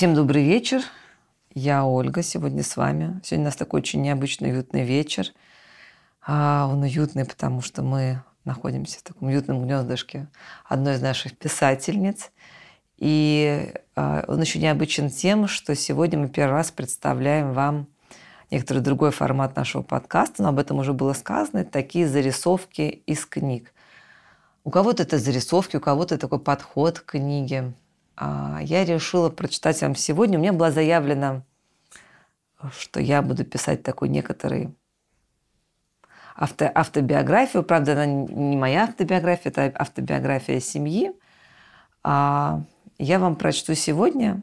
Всем добрый вечер. Я Ольга, сегодня с вами. Сегодня у нас такой очень необычный, уютный вечер. А он уютный, потому что мы находимся в таком уютном гнездышке одной из наших писательниц. И а, он еще необычен тем, что сегодня мы первый раз представляем вам некоторый другой формат нашего подкаста, но об этом уже было сказано. Такие зарисовки из книг. У кого-то это зарисовки, у кого-то такой подход к книге. А я решила прочитать вам сегодня. У меня было заявлено, что я буду писать такой некоторый авто, автобиографию. Правда, она не моя автобиография, это автобиография семьи. А я вам прочту сегодня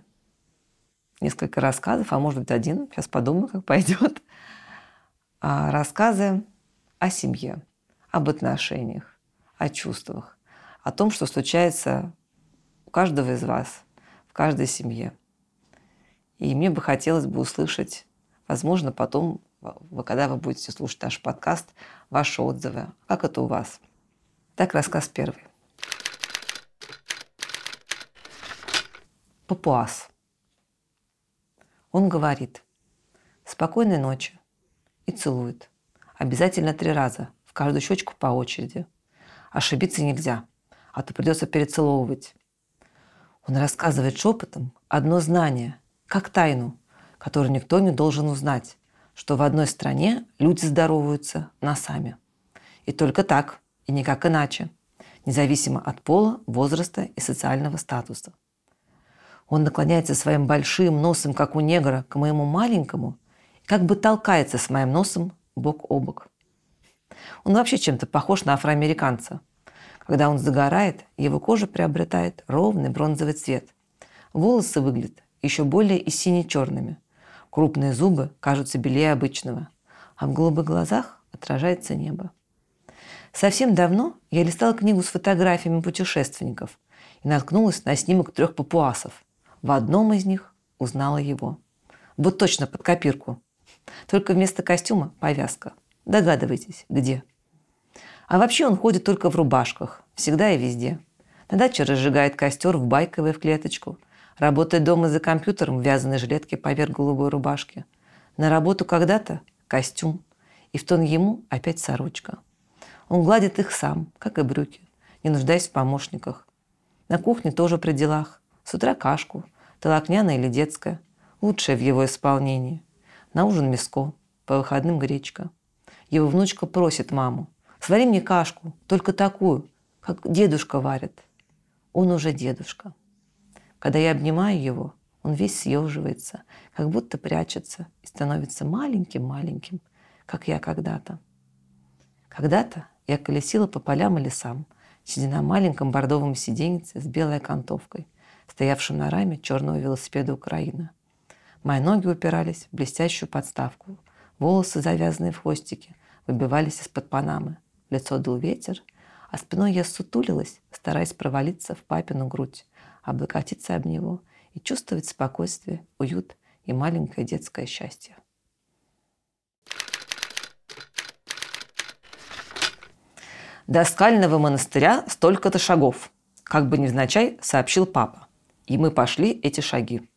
несколько рассказов, а может быть один, сейчас подумаю, как пойдет. А рассказы о семье, об отношениях, о чувствах, о том, что случается у каждого из вас, в каждой семье. И мне бы хотелось бы услышать, возможно, потом когда вы будете слушать наш подкаст, ваши отзывы. Как это у вас? Так, рассказ первый. Папуас. Он говорит «Спокойной ночи» и целует. Обязательно три раза, в каждую щечку по очереди. Ошибиться нельзя, а то придется перецеловывать. Он рассказывает шепотом одно знание, как тайну, которую никто не должен узнать, что в одной стране люди здороваются носами. И только так, и никак иначе, независимо от пола, возраста и социального статуса. Он наклоняется своим большим носом, как у негра, к моему маленькому, и как бы толкается с моим носом бок о бок. Он вообще чем-то похож на афроамериканца. Когда он загорает, его кожа приобретает ровный бронзовый цвет. Волосы выглядят еще более и сине-черными – Крупные зубы кажутся белее обычного, а в голубых глазах отражается небо. Совсем давно я листала книгу с фотографиями путешественников и наткнулась на снимок трех папуасов. В одном из них узнала его. Вот точно под копирку. Только вместо костюма повязка. Догадывайтесь, где. А вообще он ходит только в рубашках, всегда и везде. На даче разжигает костер в байковой в клеточку, Работает дома за компьютером в вязаной жилетке поверх голубой рубашки. На работу когда-то костюм. И в тон ему опять сорочка. Он гладит их сам, как и брюки, не нуждаясь в помощниках. На кухне тоже при делах. С утра кашку, толокняная или детская. Лучшее в его исполнении. На ужин мяско, по выходным гречка. Его внучка просит маму, свари мне кашку, только такую, как дедушка варит. Он уже дедушка. Когда я обнимаю его, он весь съеживается, как будто прячется и становится маленьким-маленьким, как я когда-то. Когда-то я колесила по полям и лесам, сидя на маленьком бордовом сиденьице с белой окантовкой, стоявшем на раме черного велосипеда Украина. Мои ноги упирались в блестящую подставку, волосы, завязанные в хвостики, выбивались из-под панамы, лицо дул ветер, а спиной я сутулилась, стараясь провалиться в папину грудь, облокотиться об него и чувствовать спокойствие, уют и маленькое детское счастье. До скального монастыря столько-то шагов, как бы невзначай сообщил папа. И мы пошли эти шаги.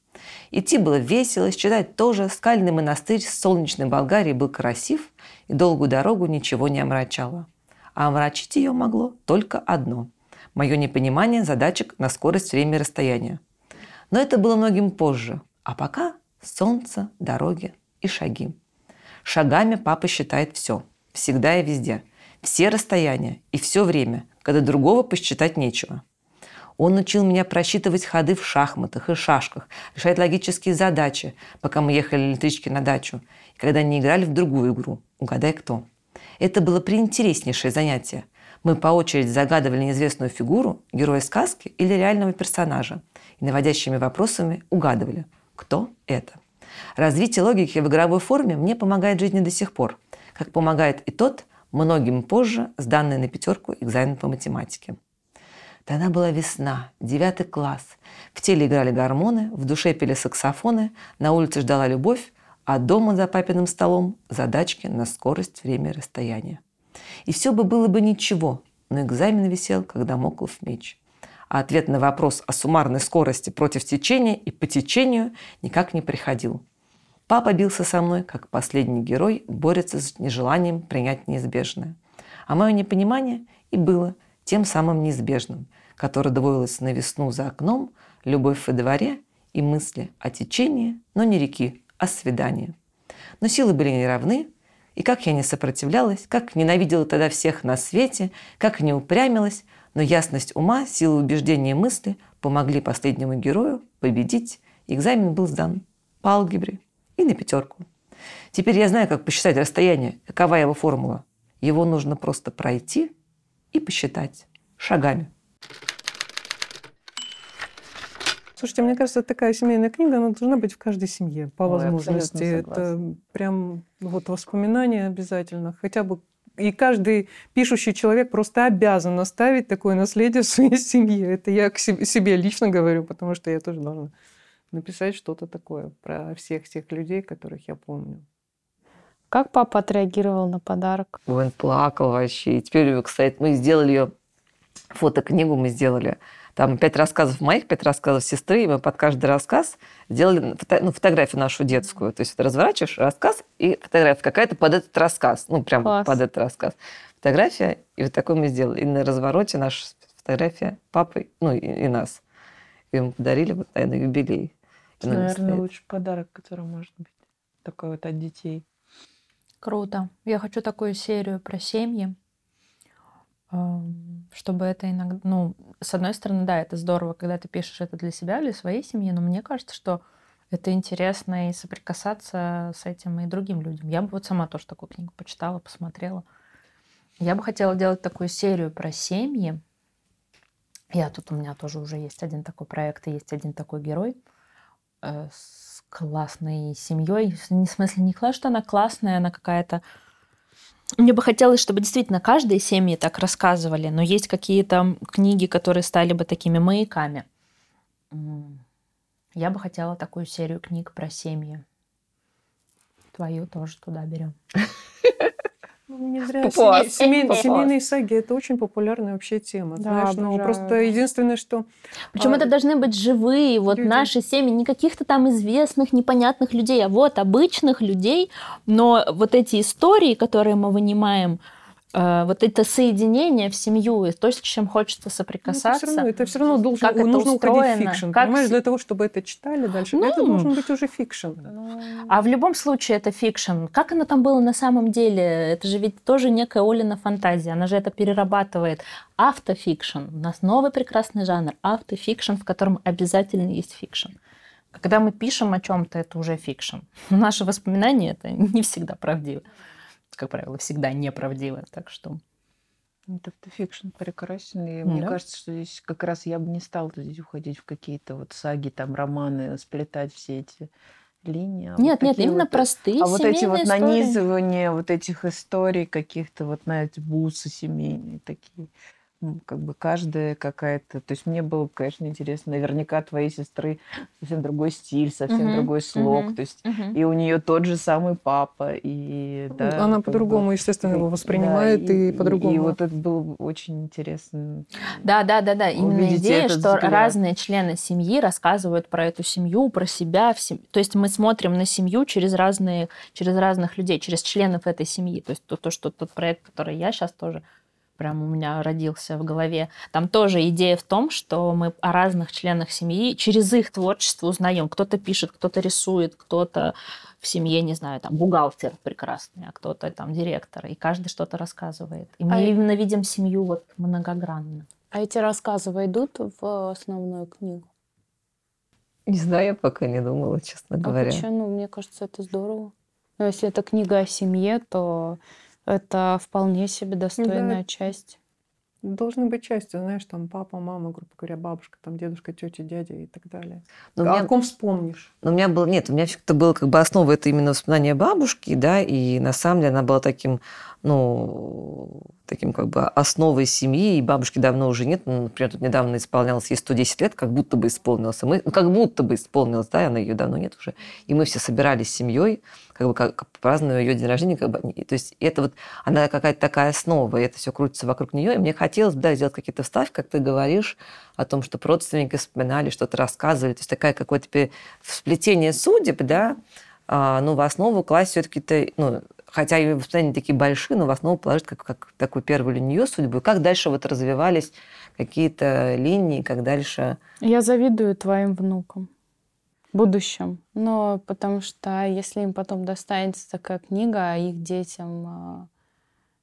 Идти было весело, считать тоже. Скальный монастырь с солнечной Болгарии был красив, и долгую дорогу ничего не омрачало. А омрачить ее могло только одно – мое непонимание задачек на скорость, время и расстояние. Но это было многим позже. А пока солнце, дороги и шаги. Шагами папа считает все. Всегда и везде. Все расстояния и все время, когда другого посчитать нечего. Он учил меня просчитывать ходы в шахматах и шашках, решать логические задачи, пока мы ехали электрички на дачу, и когда не играли в другую игру «Угадай кто». Это было приинтереснейшее занятие – мы по очереди загадывали неизвестную фигуру, героя сказки или реального персонажа, и наводящими вопросами угадывали, кто это. Развитие логики в игровой форме мне помогает в жизни до сих пор, как помогает и тот, многим позже, сданный на пятерку экзамен по математике. Тогда была весна, девятый класс. В теле играли гормоны, в душе пели саксофоны, на улице ждала любовь, а дома за папиным столом задачки на скорость, время расстояние. И все бы было бы ничего, но экзамен висел, когда моклов меч. а ответ на вопрос о суммарной скорости против течения и по течению никак не приходил. Папа бился со мной, как последний герой борется с нежеланием принять неизбежное. А мое непонимание и было тем самым неизбежным, которое двоилось на весну за окном, любовь во дворе и мысли о течении, но не реки, а свидания. Но силы были неравны, и как я не сопротивлялась, как ненавидела тогда всех на свете, как не упрямилась, но ясность ума, сила убеждения и мысли помогли последнему герою победить. Экзамен был сдан по алгебре и на пятерку. Теперь я знаю, как посчитать расстояние, какова его формула. Его нужно просто пройти и посчитать шагами. Слушайте, мне кажется, такая семейная книга, она должна быть в каждой семье по Ой, возможности. Это прям вот воспоминания обязательно. Хотя бы и каждый пишущий человек просто обязан оставить такое наследие в своей семье. Это я к себе лично говорю, потому что я тоже должна написать что-то такое про всех тех людей, которых я помню. Как папа отреагировал на подарок? Он плакал вообще. И теперь, кстати, мы сделали ее фотокнигу, мы сделали там пять рассказов моих, пять рассказов сестры, и мы под каждый рассказ делали фото, ну, фотографию нашу детскую. То есть ты разворачиваешь рассказ и фотография какая-то под этот рассказ. Ну, прям Класс. под этот рассказ. Фотография, и вот такой мы сделали. И на развороте наша фотография папы, ну, и, и нас. И мы подарили вот, наверное, юбилей. Наверное, лучший подарок, который может быть. Такой вот от детей. Круто. Я хочу такую серию про семьи чтобы это иногда, ну, с одной стороны, да, это здорово, когда ты пишешь это для себя, для своей семьи, но мне кажется, что это интересно и соприкасаться с этим и другим людям. Я бы вот сама тоже такую книгу почитала, посмотрела. Я бы хотела делать такую серию про семьи. Я тут у меня тоже уже есть один такой проект и есть один такой герой э, с классной семьей. В смысле, не класс, что она классная, она какая-то мне бы хотелось, чтобы действительно каждой семьи так рассказывали, но есть какие-то книги, которые стали бы такими маяками. Я бы хотела такую серию книг про семьи. Твою тоже туда берем. Ну, не зря. Папуас. Семей, Папуас. Семейные саги это очень популярная вообще тема. Да, знаешь, но ну, просто единственное, что. Причем а, это должны быть живые, вот люди. наши семьи, не каких-то там известных, непонятных людей, а вот обычных людей. Но вот эти истории, которые мы вынимаем, вот это соединение в семью, и то, с чем хочется соприкасаться. Ну, это, все равно, это все равно должен, как нужно это уходить в фикшн. Как... Понимаешь, для того, чтобы это читали дальше, ну, это должен быть уже фикшн. Ну... А в любом случае это фикшн. Как оно там было на самом деле? Это же ведь тоже некая Олина фантазия. Она же это перерабатывает. Автофикшн. У нас новый прекрасный жанр. Автофикшн, в котором обязательно есть фикшн. Когда мы пишем о чем-то, это уже фикшн. Наши воспоминания это не всегда правдиво как правило, всегда неправдивое. Так что это фикшн прекрасный. Мне да? кажется, что здесь как раз я бы не стала здесь уходить в какие-то вот саги, там романы, сплетать все эти линии. А нет, вот нет, именно вот, простые А вот эти вот истории. нанизывания вот этих историй каких-то вот на эти бусы семейные такие как бы каждая какая-то... То есть мне было, конечно, интересно. Наверняка твоей сестры совсем другой стиль, совсем uh-huh, другой слог. Uh-huh, то есть uh-huh. и у нее тот же самый папа. И, да, Она по-другому, бы, естественно, его воспринимает да, и, и по-другому. И вот это было очень интересно. Да, да, да, да. Именно идея, что взгляд. разные члены семьи рассказывают про эту семью, про себя. В сем... То есть мы смотрим на семью через разные, через разных людей, через членов этой семьи. То есть то, то что тот проект, который я сейчас тоже прям у меня родился в голове. Там тоже идея в том, что мы о разных членах семьи через их творчество узнаем. Кто-то пишет, кто-то рисует, кто-то в семье, не знаю, там бухгалтер прекрасный, а кто-то там директор, и каждый что-то рассказывает. И мы а именно видим семью вот многогранно. А эти рассказы войдут в основную книгу? Не знаю, я пока не думала, честно а говоря. Почему? Ну, мне кажется, это здорово. Но если это книга о семье, то это вполне себе достойная да. часть. Должны быть частью, знаешь, там папа, мама, грубо говоря, бабушка, там дедушка, тетя, дядя и так далее. Но а меня, о ком вспомнишь? Ну, у меня был, нет, у меня это было как бы основа, это именно воспоминания бабушки, да, и на самом деле она была таким, ну, таким как бы основой семьи, и бабушки давно уже нет. Ну, например, тут недавно исполнялось ей 110 лет, как будто бы исполнилось. И мы, ну, как будто бы исполнилось, да, она ее давно нет уже. И мы все собирались с семьей, как бы как, празднуя ее день рождения. Как бы, то есть это вот, она какая-то такая основа, и это все крутится вокруг нее. И мне хотелось, да, сделать какие-то вставки, как ты говоришь, о том, что родственники вспоминали, что-то рассказывали. То есть такая какое-то сплетение судеб, да, а, ну, в основу класть все-таки, ну, хотя и воспоминания такие большие, но в основу положить как, как такую первую линию судьбы. Как дальше вот развивались какие-то линии, как дальше... Я завидую твоим внукам будущем. Но потому что если им потом достанется такая книга, а их детям а,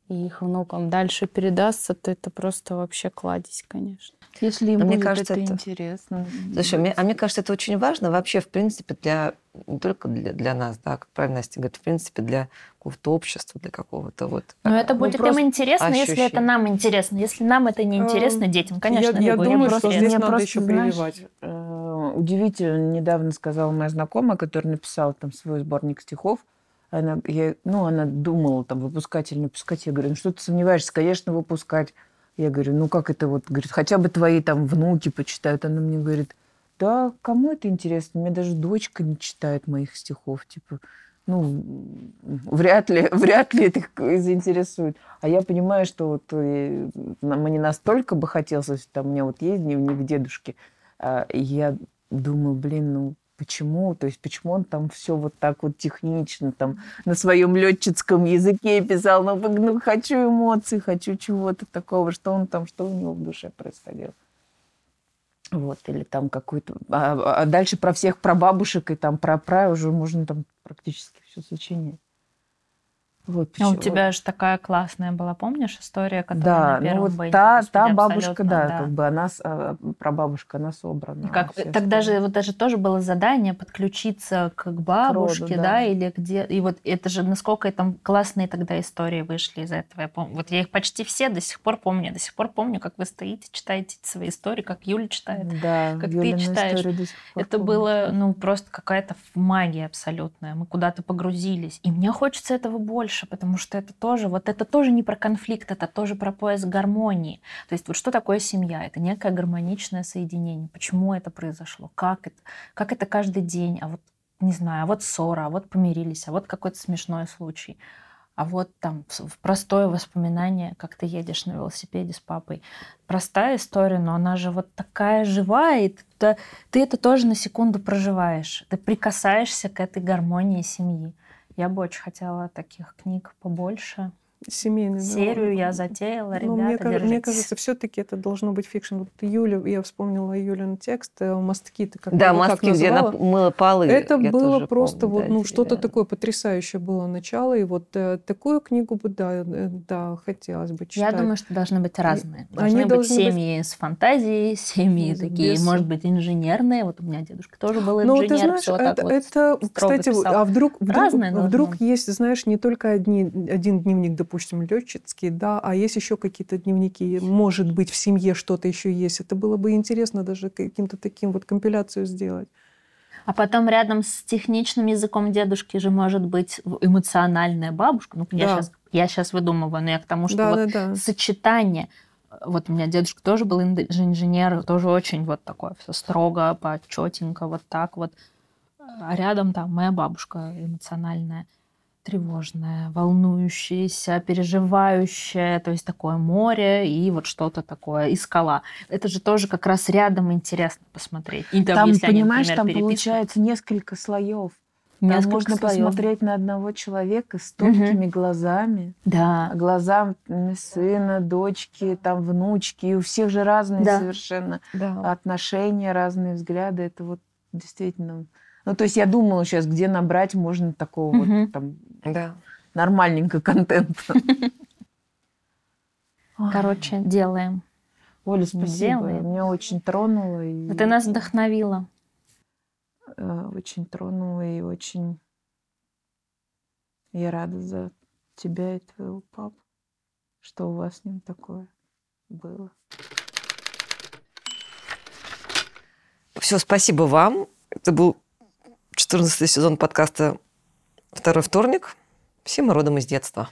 и их внукам дальше передастся, то это просто вообще кладезь, конечно. Если им мне кажется, это, это интересно. Слушай, мне, а мне кажется, это очень важно вообще, в принципе, для не только для, для нас, да, как правильно Настя говорит, в принципе, для какого-то общества, для какого-то вот... Но это ну, будет им интересно, ощущение. если это нам интересно. Если нам это не интересно, эм, детям, конечно, я, я думаю, что здесь надо просто, еще прививать. Э, удивительно, недавно сказала моя знакомая, которая написала там свой сборник стихов, она, я, ну, она думала там выпускать или не выпускать. Я говорю, ну что ты сомневаешься? Конечно, выпускать. Я говорю, ну как это вот? Говорит, хотя бы твои там внуки почитают. Она мне говорит, да, кому это интересно? Мне даже дочка не читает моих стихов. Типа, ну, вряд ли, вряд ли это заинтересует. А я понимаю, что вот э, мне настолько бы хотелось, там у меня вот есть дневник дедушки, а, я думаю, блин, ну почему, то есть почему он там все вот так вот технично, там на своем летчицком языке писал, ну, ну хочу эмоций, хочу чего-то такого, что он там, что у него в душе происходило. Вот, или там какой-то... А, а дальше про всех про бабушек и там про пра уже можно там практически все сочинять. Вот почему. А у тебя же такая классная была, помнишь, история, которая да, на первом ну вот та, та бабушка, да, да, как бы она, а, прабабушка, она собрана. Как, так даже, вот даже тоже было задание подключиться к бабушке, к роду, да. да, или где, и вот это же, насколько там классные тогда истории вышли из этого. Я помню, вот я их почти все до сих пор помню, до сих пор помню, как вы стоите, читаете свои истории, как Юля читает, да, как ты читаешь. Это помню. было, ну, просто какая-то магия абсолютная. Мы куда-то погрузились, и мне хочется этого больше дальше, потому что это тоже, вот это тоже не про конфликт, это тоже про поиск гармонии. То есть вот что такое семья? Это некое гармоничное соединение. Почему это произошло? Как это? Как это каждый день? А вот, не знаю, а вот ссора, а вот помирились, а вот какой-то смешной случай. А вот там простое воспоминание, как ты едешь на велосипеде с папой. Простая история, но она же вот такая живая, и ты, ты это тоже на секунду проживаешь. Ты прикасаешься к этой гармонии семьи. Я бы очень хотела таких книг побольше семейный. Серию да. я затеяла, ребята, ну, мне, держитесь. мне кажется, все-таки это должно быть фикшн. Вот Юля, я вспомнила Юлин текст э, «Мостки». Ты как, да, «Мостки», где она мыла полы. Это было просто помню, вот, да, ну, что-то такое потрясающее было начало. И вот э, такую книгу бы, да, э, да, хотелось бы читать. Я думаю, что должны быть разные. Должны Они быть должны семьи быть... с фантазией, семьи без, такие, может быть, инженерные. Вот у меня дедушка тоже был инженер. Ну, ты знаешь, все это, вот это кстати, писал. а вдруг, вдруг, Разные вдруг есть, знаешь, не только одни, один дневник, допустим, летчиц, детские, да, а есть еще какие-то дневники, может быть, в семье что-то еще есть. Это было бы интересно даже каким-то таким вот компиляцию сделать. А потом рядом с техничным языком дедушки же может быть эмоциональная бабушка. Ну, да. я, сейчас, я сейчас выдумываю, но я к тому, что да, вот да, да. сочетание. Вот у меня дедушка тоже был инженер, тоже очень вот такое все строго, почетенько, вот так вот. А рядом там моя бабушка эмоциональная тревожное, волнующееся, переживающее, то есть такое море и вот что-то такое, и скала. Это же тоже как раз рядом интересно посмотреть. И там, там если понимаешь, они, например, там получается несколько слоев. Там Несколько можно слоев. посмотреть на одного человека с тонкими угу. глазами. Да. Глазам сына, дочки, там внучки. И у всех же разные да. совершенно да. отношения, разные взгляды. Это вот действительно ну, то есть я думала сейчас, где набрать можно такого угу. вот там да. нормальненько контента. Короче, делаем. Оля, спасибо. Делаем. Меня очень тронуло. И... Ты нас вдохновила. Э, очень тронула и очень... Я рада за тебя и твоего папу, что у вас с ним такое было. Все, спасибо вам. Это был 14 сезон подкаста «Второй вторник». Все мы родом из детства.